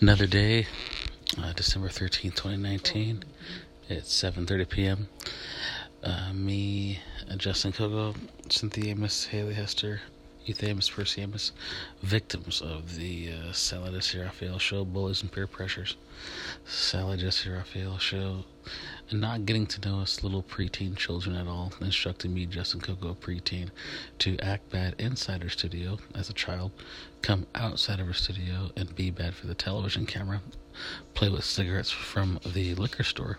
Another day, uh, December 13th, 2019. It's 7.30 p.m. Uh, me, uh, Justin Kogo, Cynthia Amos, Haley Hester, Youth Amos, Percy victims of the uh, Jessy Raphael show, Bullies and Peer Pressures. Sally Jessy Raphael show, not getting to know us little preteen children at all, instructing me, Justin Kogo, preteen, to act bad inside our studio as a child, come outside of her studio and be bad for the television camera, play with cigarettes from the liquor store,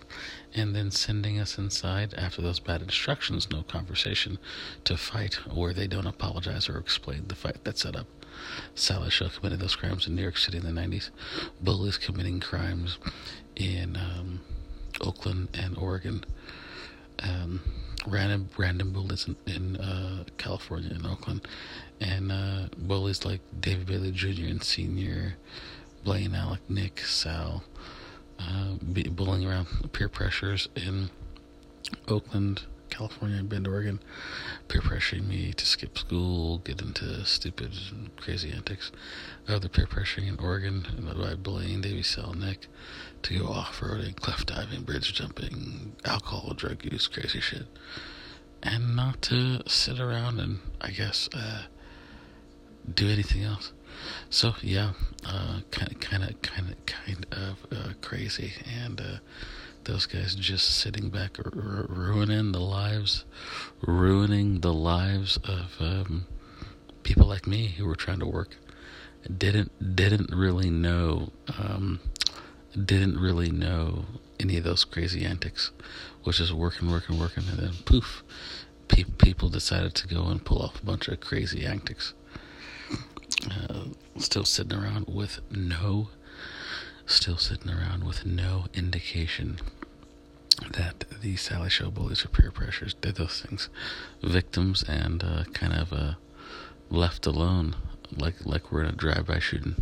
and then sending us inside after those bad instructions, no conversation, to fight where they don't apologize or explain the fight that's set up. Sally committed those crimes in New York City in the 90s. Bullies committing crimes in um, Oakland and Oregon. Um, random random bullies in, in uh, California and Oakland, and uh, bullies like David Bailey Jr. and Senior, Blaine, Alec, Nick, Sal, uh, bullying around peer pressures in Oakland, California, and Bend, Oregon, peer pressuring me to skip school, get into stupid crazy antics. Other peer pressuring in Oregon and by bullying Davy Sal, Nick to go off roading, cliff diving, bridge jumping, alcohol, drug use, crazy shit. And not to sit around and, I guess, uh, do anything else. So yeah, kind of, kind of, kind of, kind of uh, crazy, and uh, those guys just sitting back, r- ruining the lives, ruining the lives of um, people like me who were trying to work. Didn't didn't really know, um, didn't really know any of those crazy antics, which is working, working, working, and then poof, pe- people decided to go and pull off a bunch of crazy antics. Still sitting around with no, still sitting around with no indication that the Sally Show bullies or peer pressures did those things, victims and uh, kind of uh, left alone, like like we're in a drive-by shooting.